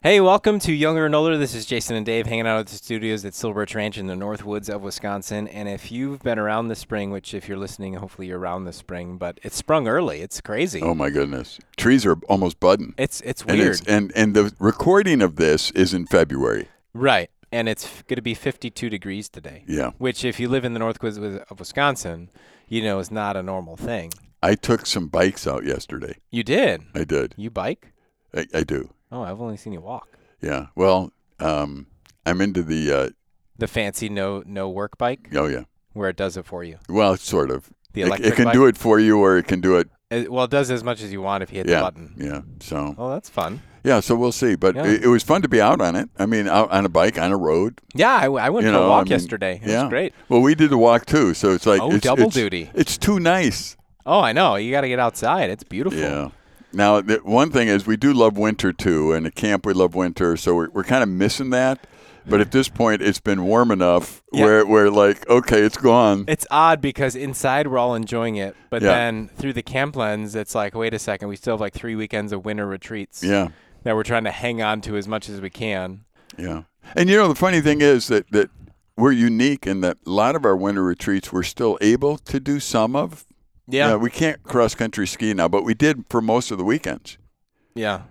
Hey, welcome to Younger and Older. This is Jason and Dave hanging out at the studios at Silver Birch Ranch in the North Woods of Wisconsin. And if you've been around this spring, which if you're listening, hopefully you're around this spring, but it's sprung early. It's crazy. Oh my goodness, trees are almost budding. It's it's and weird, it's, and and the recording of this is in February. right? And it's going to be 52 degrees today. Yeah, Which, if you live in the North Woods of Wisconsin, you know is not a normal thing. I took some bikes out yesterday. You did. I did. You bike? I, I do. Oh, I've only seen you walk. Yeah. Well, um, I'm into the. Uh, The fancy no no work bike oh yeah. where it does it for you. Well, sort of. The It, electric it can bike. do it for you, or it can do it. It- well, it does as much as you want if you hit the button. Yeah. So Oh, that's fun. yeah. So we'll see. But Yeah. it, it was fun to be out on it. I mean, out on a bike on a road. Yeah, I went You for a walk I mean, yesterday. It yeah. was great. Well, we did the walk too. So it's like Oh, it's, double it's- duty. It's too nice. Oh, I know. You got to get outside. It's beautiful. Yeah. Now, the one thing is we do love winter too, and at camp we love winter, so we're, we're kind of missing that. But at this point, it's been warm enough Yeah. where we're like, okay, it's gone. It's odd because inside we're all enjoying it, but Yeah. then through the camp lens, it's like, wait a second, we still have like three weekends of winter retreats Yeah, that we're trying to hang on to as much as we can. yeah. And you know, the funny thing is that that we're unique in that a lot of our winter retreats we're still able to do some of. Yeah. we can't cross country ski now, but we did for most of the weekends. Yeah.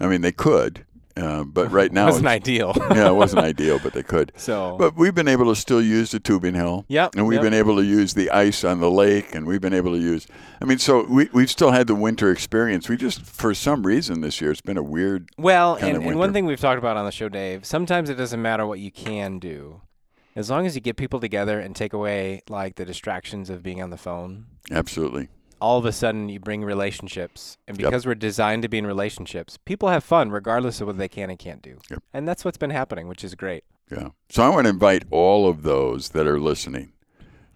I mean, they could, uh, but right now, Wasn't it's- ideal. yeah, it wasn't ideal, but they could. so, But we've been able to still use the tubing hill. Yep, And we've yep. been able to use the ice on the lake, and we've been able to use. I mean, so we we've still had the winter experience. We just, for some reason, this year it's been a weird. well, and, and one thing we've talked about on the show, Dave, sometimes it doesn't matter what you can do. As long as you get people together and take away like the distractions of being on the phone, Absolutely. all of a sudden you bring relationships and Yep. because we're designed to be in relationships people have fun regardless of what they can and can't do Yep. and that's what's been happening which is great Yeah. So I want to invite all of those that are listening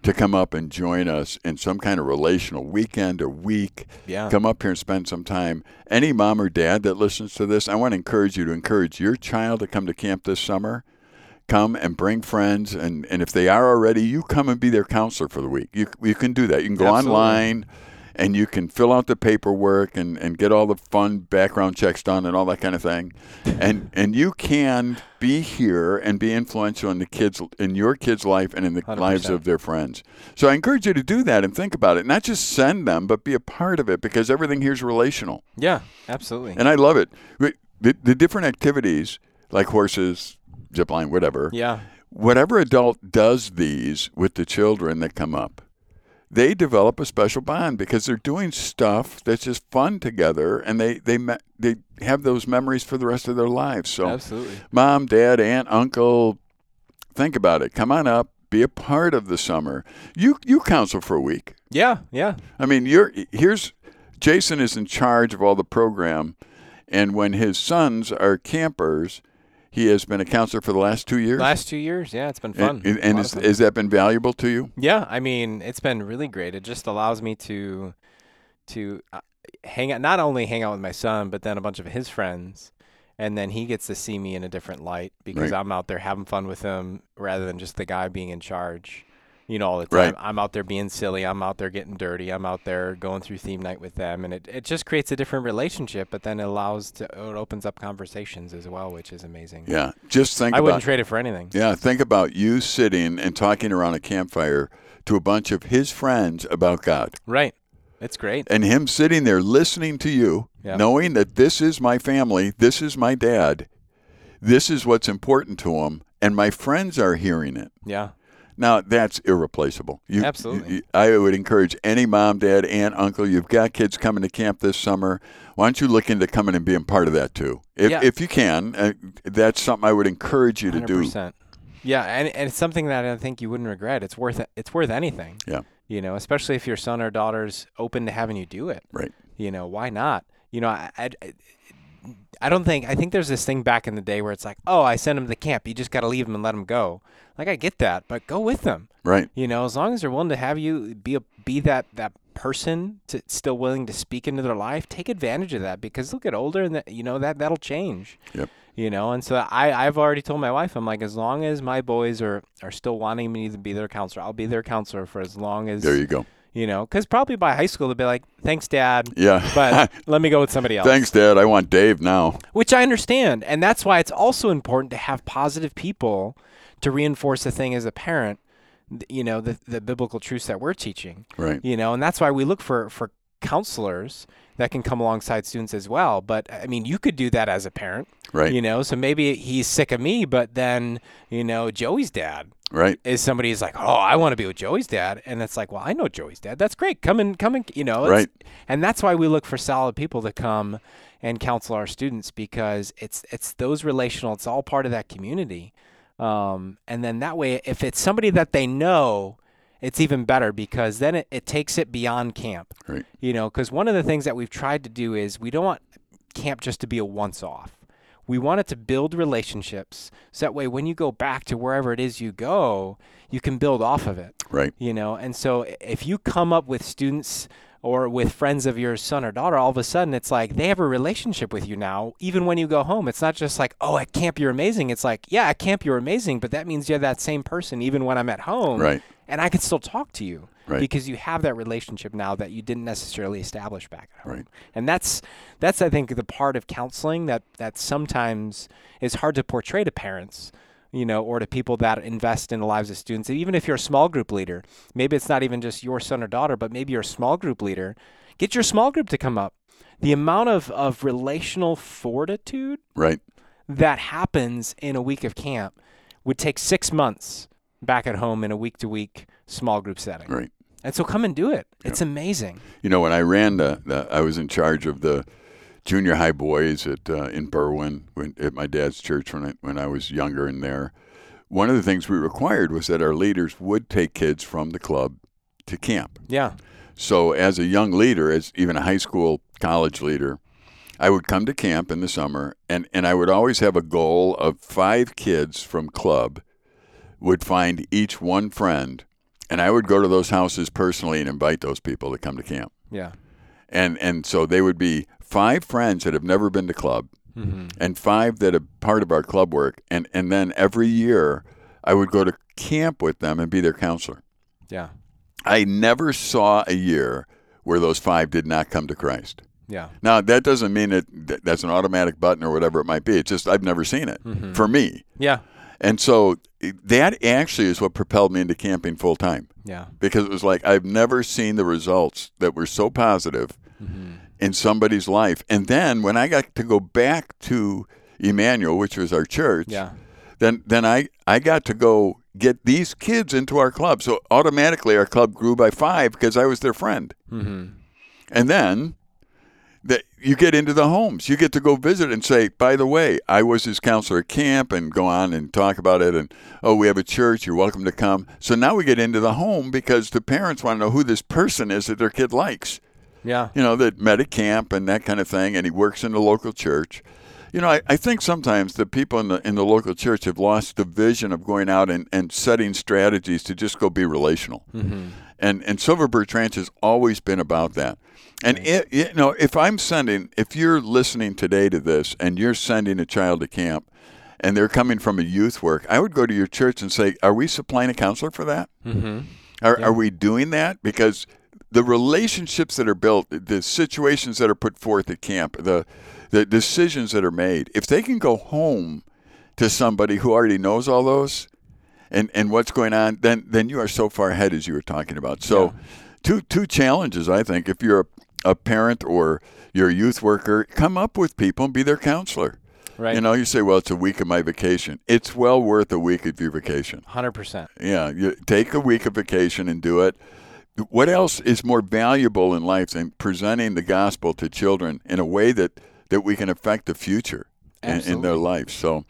to come up and join us in some kind of relational weekend or week. yeah Come up here and spend some time. Any mom or dad that listens to this, I want to encourage you to encourage your child to come to camp this summer. Come and bring friends, and, and if they are already, you come and be their counselor for the week. You, you can do that. You can go Absolutely. online and you can fill out the paperwork and, and get all the fun background checks done and all that kind of thing. And and you can be here and be influential in the kids in your kids' life and in the 100%. lives of their friends. So I encourage you to do that and think about it. Not just send them, but be a part of it because everything here is relational. yeah absolutely And I love it. The, the different activities like horses, zip line, whatever. yeah Whatever adult does these with the children that come up, they develop a special bond because they're doing stuff that's just fun together, and they they they have those memories for the rest of their lives. So, absolutely mom, dad, aunt, uncle, think about it. Come on up, be a part of the summer. You you counsel for a week. yeah yeah I mean, you're here's Jason is in charge of all the program, and when his sons are campers, he has been a counselor for the last two years. last two years yeah it's been fun And, and is, fun. has that been valuable to you? yeah i mean it's been really great it just allows me to to uh, hang out not only hang out with my son but then a bunch of his friends and then he gets to see me in a different light because Right. I'm out there having fun with him rather than just the guy being in charge. You know, all the Right. time. I'm out there being silly. I'm out there getting dirty. I'm out there going through theme night with them, and it, it just creates a different relationship. But then it allows to it opens up conversations as well, which is amazing. Yeah, just think I about wouldn't trade it for anything. yeah, think about you sitting and talking around a campfire to a bunch of his friends about God, Right. It's great. and him sitting there listening to you, Yeah. knowing that this is my family, this is my dad, this is what's important to him, and my friends are hearing it. Yeah. Now that's irreplaceable. You, Absolutely. you- I would encourage any mom, dad, aunt, uncle. You've got kids coming to camp this summer. Why don't you look into coming and being part of that too, if Yeah. if you can? Uh, that's something I would encourage you to do. 100%. Yeah, and, and it's something that I think you wouldn't regret. It's worth it's worth anything. Yeah. You know, especially if your son or daughter's open to having you do it. Right. You know, why not? You know, I, I, I don't think I think there's this thing back in the day where it's like, oh, I sent him to camp. You just got to leave him and let him go. Like I get that, but go with them. Right. You know, as long as they're willing to have you be a be that that person to still willing to speak into their life, take advantage of that because they'll get older and that you know that that'll change. Yep. You know, and so I I've already told my wife I'm like as long as my boys are are still wanting me to be their counselor, I'll be their counselor for as long as There you go. You know, because probably by high school they'd be like, "Thanks, Dad, Yeah. but let me go with somebody else." Thanks, Dad. I want Dave now. Which I understand, and that's why it's also important to have positive people to reinforce the thing as a parent. You know, the the biblical truths that we're teaching. Right. You know, and that's why we look for for counselors that can come alongside students as well. But I mean, you could do that as a parent. Right. You know, so maybe he's sick of me, but then you know, Joey's dad Right. is somebody is like, oh, I want to be with Joey's dad, and it's like, well, I know Joey's dad. That's great. Come and come and you know, it's- Right. And that's why we look for solid people to come and counsel our students because it's it's those relational. It's all part of that community, um, and then that way, if it's somebody that they know. It's even better because then it, it takes it beyond camp. Right. You know, because one of the things that we've tried to do is we don't want camp just to be a once off. We want it to build relationships so that way when you go back to wherever it is you go, you can build off of it. Right. You know, and so if you come up with students or with friends of your son or daughter, all of a sudden it's like they have a relationship with you now, even when you go home. It's not just like, oh, at camp you're amazing. It's like, yeah, at camp you're amazing, but that means you're that same person even when I'm at home. Right. And I can still talk to you Right. because you have that relationship now that you didn't necessarily establish back at home. Right. And that's that's I think the part of counseling that that sometimes is hard to portray to parents, you know, or to people that invest in the lives of students. Even if you're a small group leader, maybe it's not even just your son or daughter, but maybe you're a small group leader. Get your small group to come up. The amount of, of relational fortitude Right. that happens in a week of camp would take six months back at home in a week to week small group setting. Right. And so come and do it. It's amazing. You know, when I ran the, the I was in charge of the junior high boys at uh, in Berwyn when, at my dad's church when I, when I was younger in there. One of the things we required was that our leaders would take kids from the club to camp. Yeah. So as a young leader, as even a high school, college leader, I would come to camp in the summer, and, and I would always have a goal of five kids from club would find each one friend, and I would go to those houses personally and invite those people to come to camp. Yeah. And and so they would be five friends that have never been to club, Mm-hmm. and five that are part of our club work, and and then every year I would go to camp with them and be their counselor. Yeah. I never saw a year where those five did not come to Christ. Yeah. Now that doesn't mean that that that's an automatic button or whatever it might be. It's just I've never seen it for me, Yeah. And so that actually is what propelled me into camping full time Yeah. because it was like I've never seen the results that were so positive Mm-hmm. in somebody's life. And then when I got to go back to Emmanuel, which was our church, Yeah. then then I I got to go get these kids into our club. So automatically our club grew by five because I was their friend. Mm-hmm. And then that you get into the homes. You get to go visit and say, by the way, I was his counselor at camp and go on and talk about it and oh, we have a church, you're welcome to come. So now we get into the home because the parents want to know who this person is that their kid likes. Yeah. You know, that met at camp and that kind of thing, and he works in the local church. You know, I, I think sometimes the people in the in the local church have lost the vision of going out and, and setting strategies to just go be relational. Mm-hmm. And and Silver Ranch has always been about that. And it, you know, if I'm sending, if you're listening today to this and you're sending a child to camp, and they're coming from a youth work, I would go to your church and say, "Are we supplying a counselor for that? Mm-hmm. Are, are we doing that? Because the relationships that are built, the situations that are put forth at camp, the the decisions that are made, if they can go home to somebody who already knows all those and, and what's going on, then then you are so far ahead as you were talking about. So two two challenges I think if you're a, parent or you're youth worker, come up with people and be their counselor. Right. You know, you say, Well, it's a week of my vacation. It's well worth a week of your vacation. Hundred percent. Yeah, you take a week of vacation and do it. What else is more valuable in life than presenting the gospel to children in a way that, that we can affect the future in, in their life? So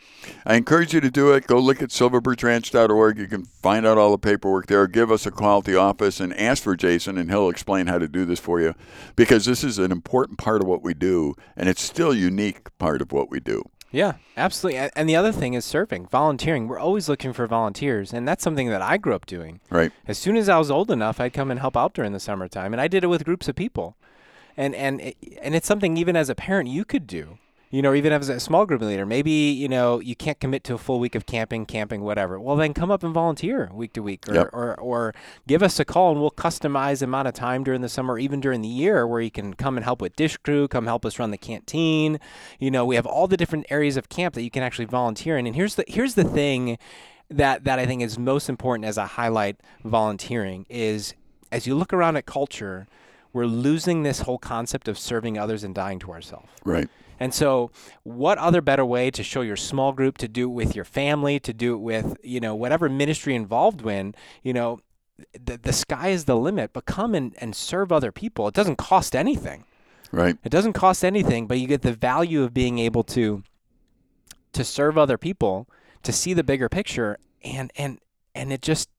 I encourage you to do it. Go look at silverbirchranch.org. You can find out all the paperwork there. Give us a call at the office and ask for Jason, and he'll explain how to do this for you because this is an important part of what we do, and it's still a unique part of what we do. Yeah, absolutely. And the other thing is serving, volunteering. We're always looking for volunteers, and that's something that I grew up doing. Right? As soon as I was old enough, I'd come and help out during the summertime, and I did it with groups of people. And and it, and it's something even as a parent you could do. You know, even as a small group leader, maybe, you know, you can't commit to a full week of camping, camping, whatever. Well, then come up and volunteer week to week or, Yep. or, or give us a call and we'll customize the amount of time during the summer, even during the year where you can come and help with dish crew, come help us run the canteen. You know, we have all the different areas of camp that you can actually volunteer in. And here's the, here's the thing that, that I think is most important as I highlight volunteering is as you look around at culture, we're losing this whole concept of serving others and dying to ourselves. Right. And so, what other better way to show your small group, to do it with your family, to do it with, you know, whatever ministry involved in, you know, the, the sky is the limit, but come and, and serve other people. It doesn't cost anything. Right. It doesn't cost anything, but you get the value of being able to to serve other people, to see the bigger picture, and and and it just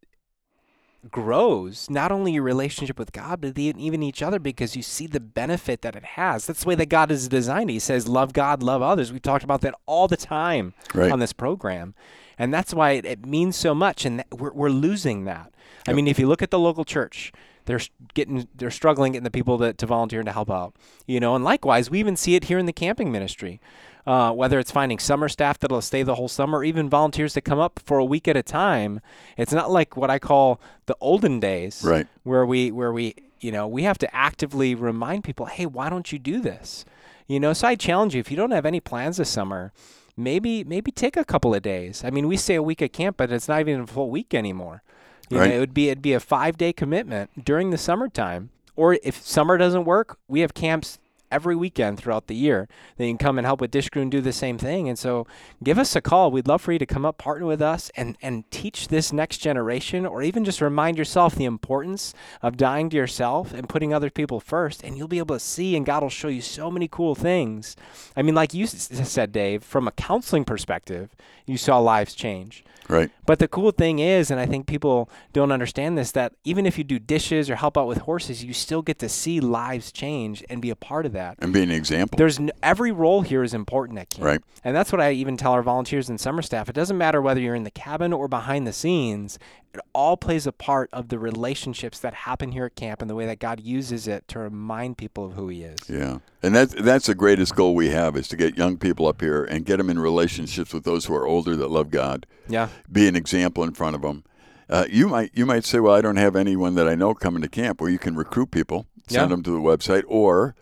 grows not only your relationship with God, but even each other because you see the benefit that it has. That's the way that God is designed. He says, "Love God, love others." We've talked about that all the time Right. on this program, and that's why it, it means so much. And that we're we're losing that. I mean, if you look at the local church, they're getting they're struggling getting the people to, to volunteer and to help out. You know, and likewise, we even see it here in the camping ministry. Uh, whether it's finding summer staff that'll stay the whole summer, or even volunteers that come up for a week at a time, it's not like what I call the olden days, Right. where we where we you know we have to actively remind people, hey, why don't you do this? You know, so I challenge you if you don't have any plans this summer, maybe maybe take a couple of days. I mean, we say a week at camp, but it's not even a full week anymore. You Right. know, it would be it'd be a five day commitment during the summertime. Or if summer doesn't work, we have camps every weekend throughout the year. They can come and help with Dish Crew and do the same thing. And so give us a call. We'd love for you to come up, partner with us, and, and teach this next generation, or even just remind yourself the importance of dying to yourself and putting other people first. And you'll be able to see, and God will show you so many cool things. I mean, like you said, Dave, from a counseling perspective, you saw lives change. Right. But the cool thing is, and I think people don't understand this, that even if you do dishes or help out with horses, you still get to see lives change and be a part of that. And be an example. There's n- every role here is important at camp, Right. and that's what I even tell our volunteers and summer staff. It doesn't matter whether you're in the cabin or behind the scenes; it all plays a part of the relationships that happen here at camp and the way that God uses it to remind people of who He is. Yeah, and that's that's the greatest goal we have is to get young people up here and get them in relationships with those who are older that love God. Yeah, Be an example in front of them. Uh, you might you might say, well, I don't have anyone that I know coming to camp. Well, you can recruit people, send Yeah. them to the website, or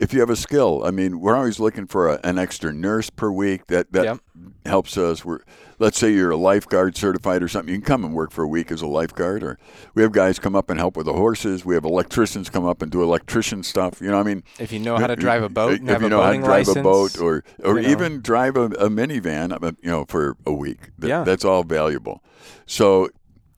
if you have a skill. I mean, we're always looking for a, an extra nurse per week. That that Yep. helps us. We're let's say you're a lifeguard certified or something. You can come and work for a week as a lifeguard. Or we have guys come up and help with the horses. We have electricians come up and do electrician stuff. You know, I mean, if you know how to drive a boat if you a know how to drive license, a boat or or you know. even drive a, a minivan uh, you know for a week Th- Yeah. that's all valuable so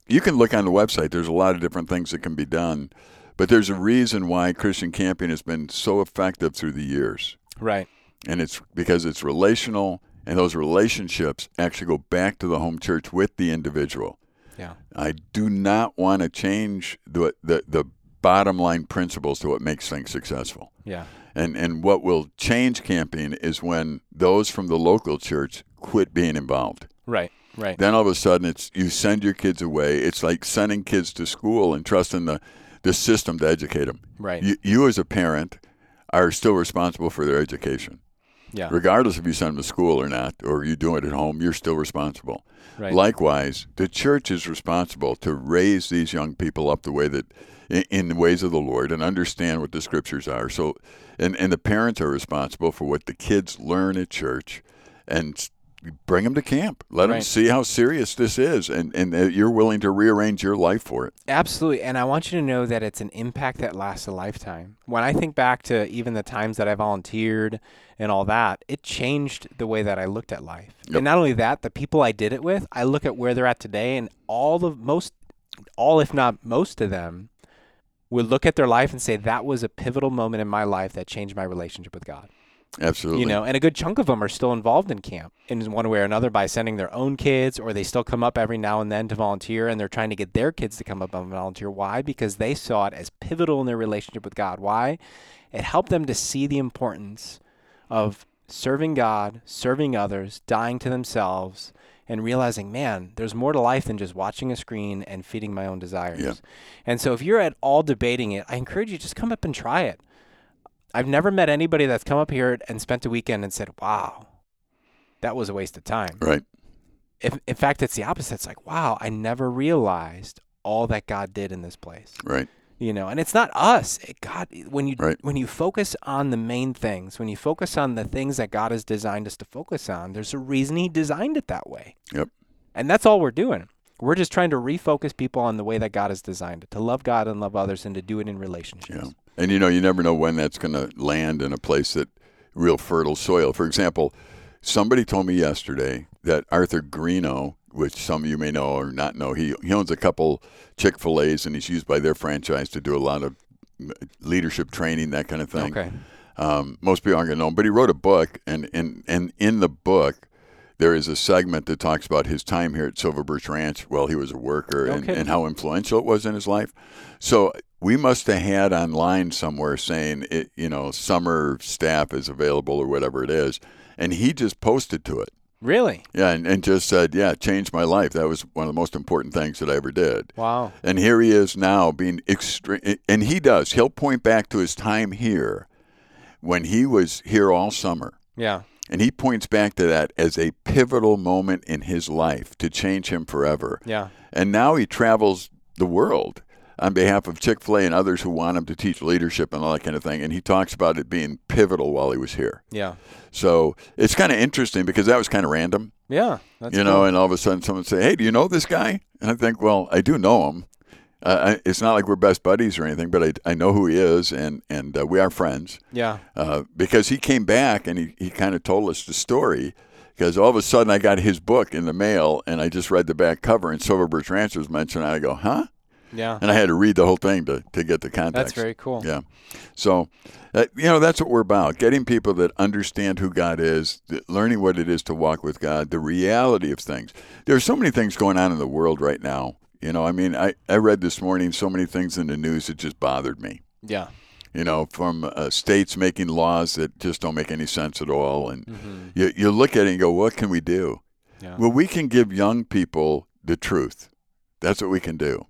you can look on the website there's a lot of different things that can be done but there's a reason why christian camping has been so effective through the years right? and it's because it's relational and those relationships actually go back to the home church with the individual Yeah, i do not want to change the, the the bottom line principles to what makes things successful yeah, and and what will change camping is when those from the local church quit being involved. right, right. Then all of a sudden it's you send your kids away. It's like sending kids to school and trusting the the system to educate them. Right. You, you as a parent are still responsible for their education. Yeah. Regardless if you send them to school or not, or you do it at home, you're still responsible. Right. Likewise, the church is responsible to raise these young people up the way that in, the ways of the Lord and understand what the scriptures are. So, and and the parents are responsible for what the kids learn at church, and bring them to camp. Let them see how serious this is, and and that you're willing to rearrange your life for it. Absolutely. And I want you to know that it's an impact that lasts a lifetime. When I think back to even the times that I volunteered and all that, it changed the way that I looked at life. Yep. And not only that, the people I did it with, I look at where they're at today and all the most all if not most of them would look at their life and say that was a pivotal moment in my life that changed my relationship with God. Absolutely. You know, and a good chunk of them are still involved in camp in one way or another by sending their own kids, or they still come up every now and then to volunteer, and they're trying to get their kids to come up and volunteer. Why? Because they saw it as pivotal in their relationship with God. Why? It helped them to see the importance of serving God, serving others, dying to themselves, and realizing, man, there's more to life than just watching a screen and feeding my own desires. Yeah. And so if you're at all debating it, I encourage you just come up and try it. I've never met anybody that's come up here and spent a weekend and said, "Wow, that was a waste of time." Right. If, in fact, it's the opposite. It's like, "Wow, I never realized all that God did in this place." Right. You know, and it's not us. It, God, when you Right. when you focus on the main things, when you focus on the things that God has designed us to focus on, there's a reason He designed it that way. Yep. And that's all we're doing. We're just trying to refocus people on the way that God has designed it to love God and love others and to do it in relationships. Yeah. And you know, you never know when that's going to land in a place that real fertile soil. For example, somebody told me yesterday that Arthur Greeno, which some of you may know or not know, he, he owns a couple Chick fil A's and he's used by their franchise to do a lot of leadership training, that kind of thing. Okay. Um, most people aren't going to know him, but he wrote a book, and, and, and in the book, there is a segment that talks about his time here at Silver Birch Ranch while he was a worker and, and how influential it was in his life. So we must have had online somewhere saying, it, you know, summer staff is available or whatever it is. And he just posted to it. Really? Yeah, and, and just said, yeah, changed my life. That was one of the most important things that I ever did. Wow. And here he is now being extreme. And he does. He'll point back to his time here when he was here all summer. Yeah. And he points back to that as a pivotal moment in his life to change him forever. Yeah. And now he travels the world on behalf of Chick fil A and others who want him to teach leadership and all that kind of thing. And he talks about it being pivotal while he was here. Yeah. So it's kind of interesting because that was kind of random Yeah. That's you cool. know, and all of a sudden someone say, "Hey, do you know this guy?" And I think, "Well, I do know him. Uh, I, it's not like we're best buddies or anything, but I, I know who he is, and and uh, we are friends Yeah. uh, because he came back and he, he kind of told us the story." Because all of a sudden I got his book in the mail and I just read the back cover and Silver Birch Ranch was mentioned. And I go, huh? Yeah. And I had to read the whole thing to, to get the context. That's very cool. Yeah. So, uh, you know, that's what we're about getting people that understand who God is, th- learning what it is to walk with God, the reality of things. There's so many things going on in the world right now. You know, I mean, I, I read this morning so many things in the news that just bothered me. Yeah. You know, from uh, states making laws that just don't make any sense at all. And Mm-hmm. you, you look at it and go, what can we do? Yeah. Well, we can give young people the truth. That's what we can do.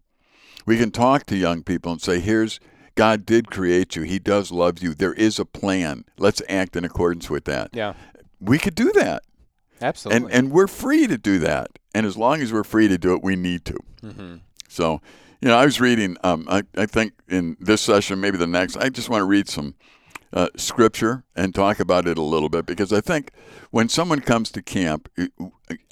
We can talk to young people and say, here's God did create you. He does love you. There is a plan. Let's act in accordance with that. Yeah. We could do that. Absolutely. And and we're free to do that. And as long as we're free to do it, we need to. mm-hmm. So, you know, I was reading, um, I, I think in this session, maybe the next, I just want to read some uh, scripture and talk about it a little bit because I think when someone comes to camp,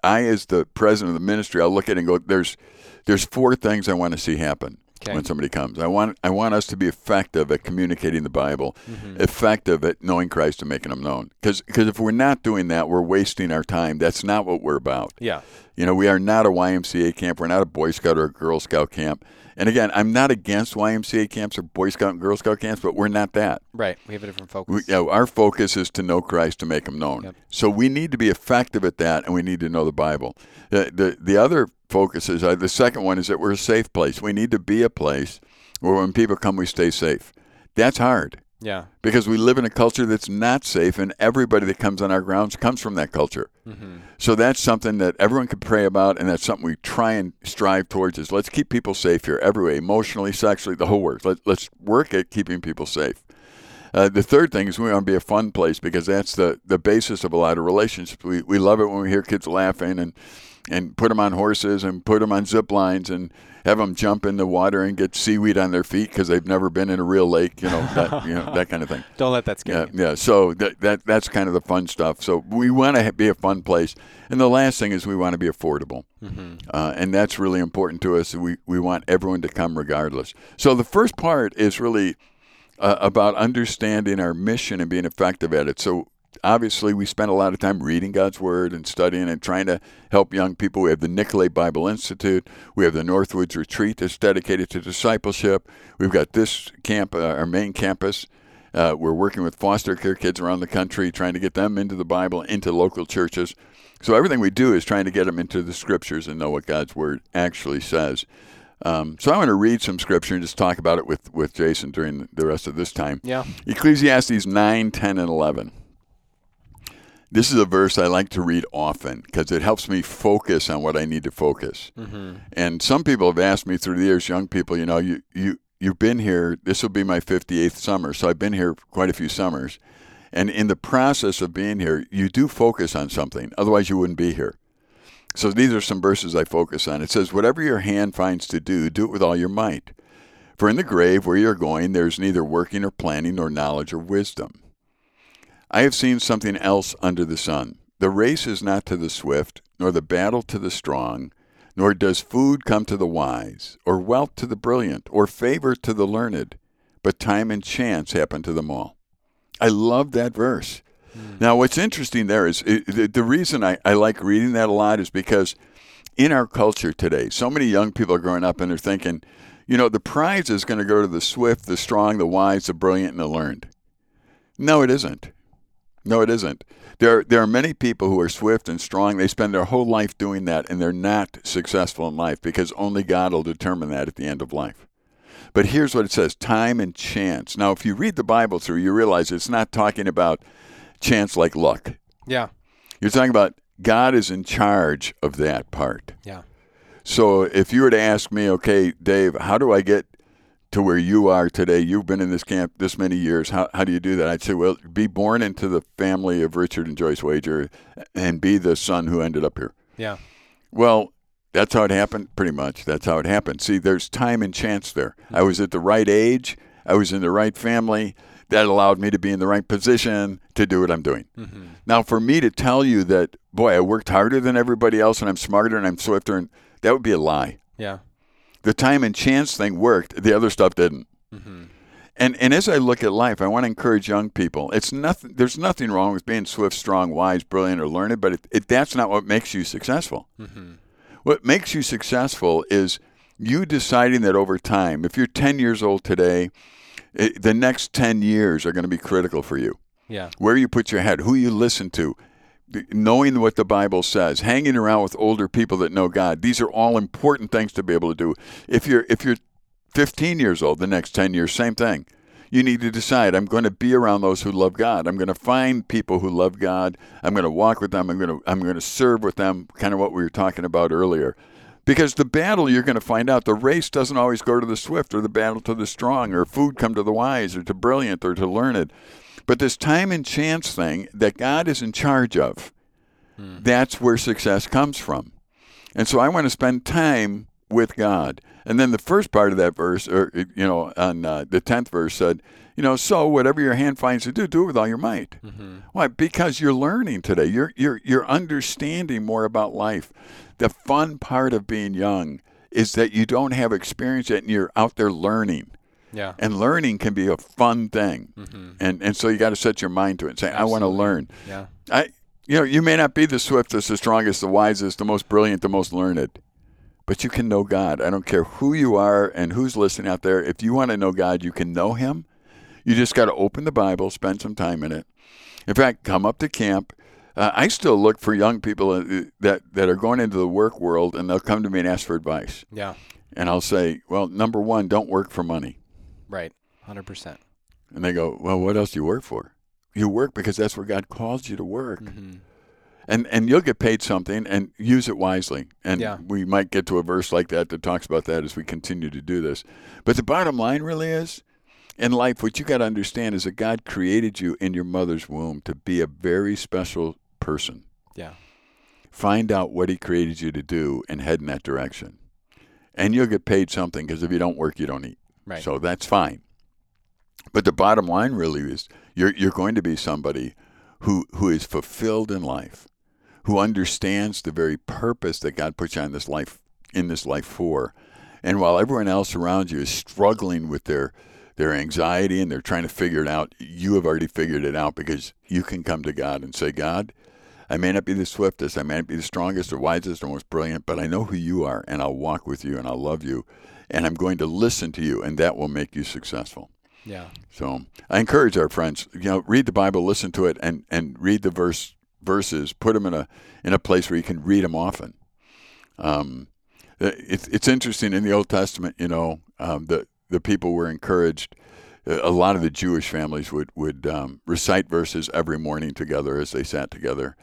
I, as the president of the ministry, I'll look at it and go, there's, there's four things I want to see happen. Okay. When somebody comes, I want I want us to be effective at communicating the Bible, Mm-hmm. effective at knowing Christ and making Him known. Because if we're not doing that, we're wasting our time. That's not what we're about. Yeah. You know, we are not a YMCA camp. We're not a Boy Scout or a Girl Scout camp. And again, I'm not against YMCA camps or Boy Scout and Girl Scout camps, but we're not that. Right. We have a different focus. We, you know, our focus is to know Christ to make him known. Yep. So we need to be effective at that, and we need to know the Bible. The, the, the other focus is uh, the second one is that we're a safe place. We need to be a place where when people come, we stay safe. That's hard yeah. because we live in a culture that's not safe, and everybody that comes on our grounds comes from that culture. Mm-hmm. So that's something that everyone can pray about, and that's something we try and strive towards. Is let's keep people safe here, every way, emotionally, sexually, the whole works. Let, let's work at keeping people safe. Uh, the third thing is we want to be a fun place because that's the, the basis of a lot of relationships. We, we love it when we hear kids laughing and and put them on horses and put them on zip lines and have them jump in the water and get seaweed on their feet because they've never been in a real lake, you know, that, you know, that kind of thing. Don't let that scare Yeah, you. yeah. So that, that that's kind of the fun stuff. So we want to be a fun place, and the last thing is we want to be affordable, Mm-hmm. uh, and that's really important to us. We we want everyone to come regardless. So the first part is really uh, about understanding our mission and being effective at it. So obviously we spend a lot of time reading God's Word and studying and trying to help young people. We have the Nicolet Bible Institute. We have the Northwoods Retreat that's dedicated to discipleship. We've got this camp, uh, our main campus. Uh, we're working with foster care kids around the country, trying to get them into the Bible, into local churches. So everything we do is trying to get them into the Scriptures and know what God's Word actually says. Um, so I want to read some Scripture and just talk about it with, with Jason during the rest of this time. Yeah. Ecclesiastes 9, 10, and 11. This is a verse I like to read often because it helps me focus on what I need to focus. Mm-hmm. And some people have asked me through the years, young people, you know, you, you you've been here. This will be my 58th summer, so I've been here quite a few summers. And in the process of being here, you do focus on something. Otherwise, you wouldn't be here. So these are some verses I focus on. It says, Whatever your hand finds to do, do it with all your might. For in the grave where you're going, there's neither working or planning, nor knowledge or wisdom. I have seen something else under the sun. The race is not to the swift, nor the battle to the strong, nor does food come to the wise, or wealth to the brilliant, or favor to the learned, but time and chance happen to them all. I love that verse. Mm. Now, what's interesting there is it, the, the reason I, I like reading that a lot is because in our culture today, so many young people are growing up and they're thinking, you know, the prize is going to go to the swift, the strong, the wise, the brilliant, and the learned. No, it isn't. No, it isn't. There, there are many people who are swift and strong. They spend their whole life doing that, and they're not successful in life because only God will determine that at the end of life. But here's what it says time and chance. Now, if you read the Bible through, you realize it's not talking about chance like luck. Yeah. You're talking about God is in charge of that part. Yeah. So if you were to ask me, okay, Dave, how do I get to where you are today? You've been in this camp this many years. How, how do you do that? I'd say, well, be born into the family of Richard and Joyce Wager and be the son who ended up here. Yeah. Well, that's how it happened, pretty much. That's how it happened. See, there's time and chance there. Mm-hmm. I was at the right age, I was in the right family. That allowed me to be in the right position to do what I'm doing. Mm-hmm. Now, for me to tell you that, boy, I worked harder than everybody else and I'm smarter and I'm swifter, and that would be a lie. Yeah. The time and chance thing worked, the other stuff didn't. Mm-hmm. And and as I look at life, I want to encourage young people. It's nothing. There's nothing wrong with being swift, strong, wise, brilliant, or learned, but it, it, that's not what makes you successful. Mm-hmm. What makes you successful is you deciding that over time, if you're 10 years old today, it, the next 10 years are going to be critical for you. Yeah. Where you put your head, who you listen to, knowing what the Bible says, hanging around with older people that know God. These are all important things to be able to do. If you're if you're 15 years old, the next 10 years, same thing you need to decide I'm going to be around those who love God. I'm going to find people who love God. I'm going to walk with them. I'm going to I'm going to serve with them, kind of what we were talking about earlier. Because the battle you're going to find out the race doesn't always go to the swift or the battle to the strong or food come to the wise or to brilliant or to learned. But this time and chance thing that God is in charge of, hmm. that's where success comes from. And so I want to spend time with God. And then the first part of that verse, or you know, on uh, the tenth verse said, you know, so whatever your hand finds to do, do it with all your might. Mm-hmm. Why? Because you're learning today. You're you're you're understanding more about life. The fun part of being young is that you don't have experience yet, and you're out there learning. Yeah. And learning can be a fun thing. Mm-hmm. And and so you got to set your mind to it and say, Absolutely. I want to learn. Yeah. I you know, you may not be the swiftest, the strongest, the wisest, the most brilliant, the most learned but you can know God. I don't care who you are and who's listening out there. If you want to know God, you can know Him. You just got to open the Bible, spend some time in it. In fact, come up to camp. Uh, I still look for young people uh, that, that are going into the work world and they'll come to me and ask for advice. Yeah. And I'll say, well, number one, don't work for money. Right. 100%. And they go, well, what else do you work for? You work because that's where God calls you to work. Mm-hmm and and you'll get paid something and use it wisely. And yeah. we might get to a verse like that that talks about that as we continue to do this. But the bottom line really is in life what you got to understand is that God created you in your mother's womb to be a very special person. Yeah. Find out what he created you to do and head in that direction. And you'll get paid something because if you don't work you don't eat. Right. So that's fine. But the bottom line really is you're you're going to be somebody who who is fulfilled in life who understands the very purpose that God puts you on this life in this life for. And while everyone else around you is struggling with their their anxiety and they're trying to figure it out, you have already figured it out because you can come to God and say, God, I may not be the swiftest, I may not be the strongest or wisest or most brilliant, but I know who you are and I'll walk with you and I'll love you and I'm going to listen to you and that will make you successful. Yeah. So I encourage our friends, you know, read the Bible, listen to it, and and read the verse verses, put them in a in a place where you can read them often. Um, it's it's interesting in the Old Testament, you know, um, the the people were encouraged. A lot of the Jewish families would would um, recite verses every morning together as they sat together,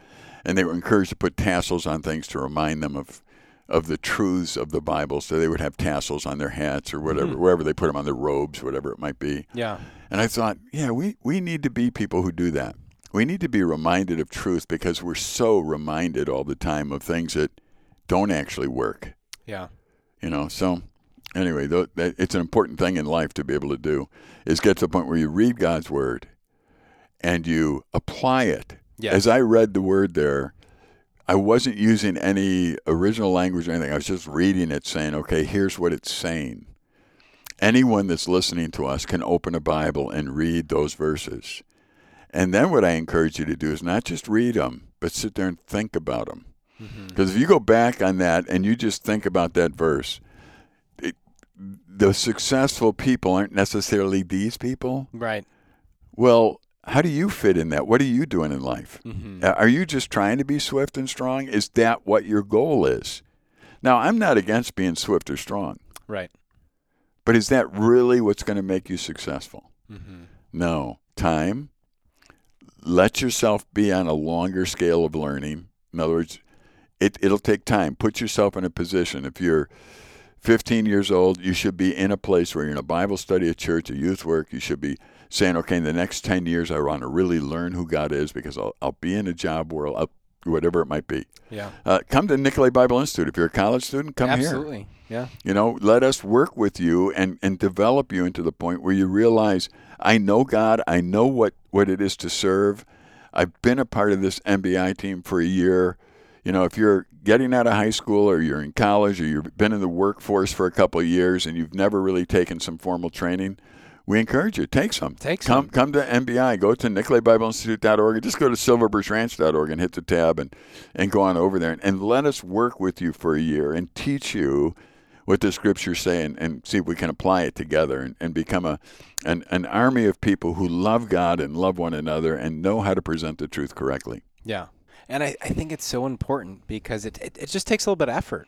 and they were encouraged to put tassels on things to remind them of of the truths of the Bible. So they would have tassels on their hats or whatever, Mhm. wherever they put them on their robes, whatever it might be. Yeah. And I thought, yeah, we, we need to be people who do that. We need to be reminded of truth because we're so reminded all the time of things that don't actually work. Yeah. You know, so anyway, th- that, it's an important thing in life to be able to do is get to the point where you read God's word and you apply it. Yeah. As I read the word there, I wasn't using any original language or anything. I was just reading it saying, okay, here's what it's saying. Anyone that's listening to us can open a Bible and read those verses. And then what I encourage you to do is not just read them, but sit there and think about them. Mm-hmm. Because if you go back on that and you just think about that verse, it, the successful people aren't necessarily these people. Right. Well, how do you fit in that? What are you doing in life? Mm-hmm. Uh, Are you just trying to be swift and strong? Is that what your goal is? Now, I'm not against being swift or strong, Right. but is that really what's going to make you successful? Mm-hmm. No. Time. Let yourself be on a longer scale of learning. In other words, it, it'll take time. Put yourself in a position. If you're 15 years old, you should be in a place where you're in a Bible study, a church, a youth work. You should be saying, okay, in the next 10 years, I want to really learn who God is because I'll, I'll be in a job world, I'll, whatever it might be. Yeah. Uh, come to Nicolet Bible Institute. If you're a college student, come here. Absolutely. Yeah. You know, let us work with you and, and develop you into the point where you realize I know God, I know what, what it is to serve. I've been a part of this NBI team for a year. You know, if you're getting out of high school or you're in college or you've been in the workforce for a couple of years and you've never really taken some formal training, we encourage you take some. Take some. come come to NBI. Go to NicoletBibleInstitute.org or just go to SilverbirchRanch.org and hit the tab and, and go on over there and, and let us work with you for a year and teach you what the scriptures say and, and see if we can apply it together and, and become a an, an army of people who love God and love one another and know how to present the truth correctly. Yeah. And I, I think it's so important because it, it, it just takes a little bit of effort.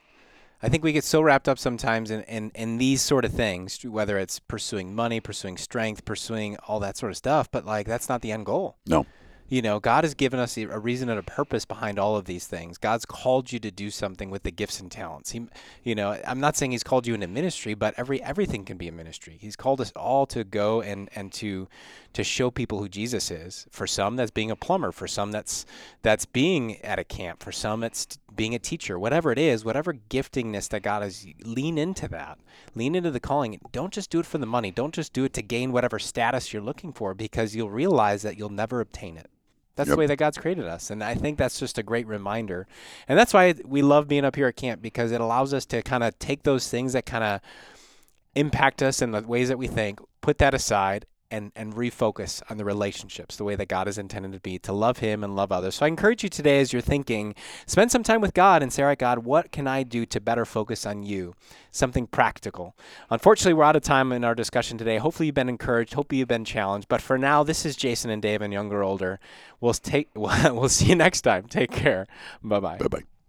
I think we get so wrapped up sometimes in, in, in these sort of things, whether it's pursuing money, pursuing strength, pursuing all that sort of stuff, but like that's not the end goal. No. You know, God has given us a reason and a purpose behind all of these things. God's called you to do something with the gifts and talents. He, you know, I'm not saying He's called you into ministry, but every everything can be a ministry. He's called us all to go and and to to show people who Jesus is. For some, that's being a plumber. For some, that's that's being at a camp. For some, it's being a teacher. Whatever it is, whatever giftingness that God has, lean into that. Lean into the calling. Don't just do it for the money. Don't just do it to gain whatever status you're looking for, because you'll realize that you'll never obtain it. That's Yep. the way that God's created us. And I think that's just a great reminder. And that's why we love being up here at camp because it allows us to kind of take those things that kind of impact us in the ways that we think, put that aside and and refocus on the relationships the way that God is intended to be to love him and love others. So I encourage you today as you're thinking, spend some time with God and say, "All right, God, what can I do to better focus on you?" Something practical. Unfortunately, we're out of time in our discussion today. Hopefully you've been encouraged, hopefully you've been challenged, but for now, this is Jason and Dave and younger older. We'll take we'll see you next time. Take care. Bye-bye. Bye bye.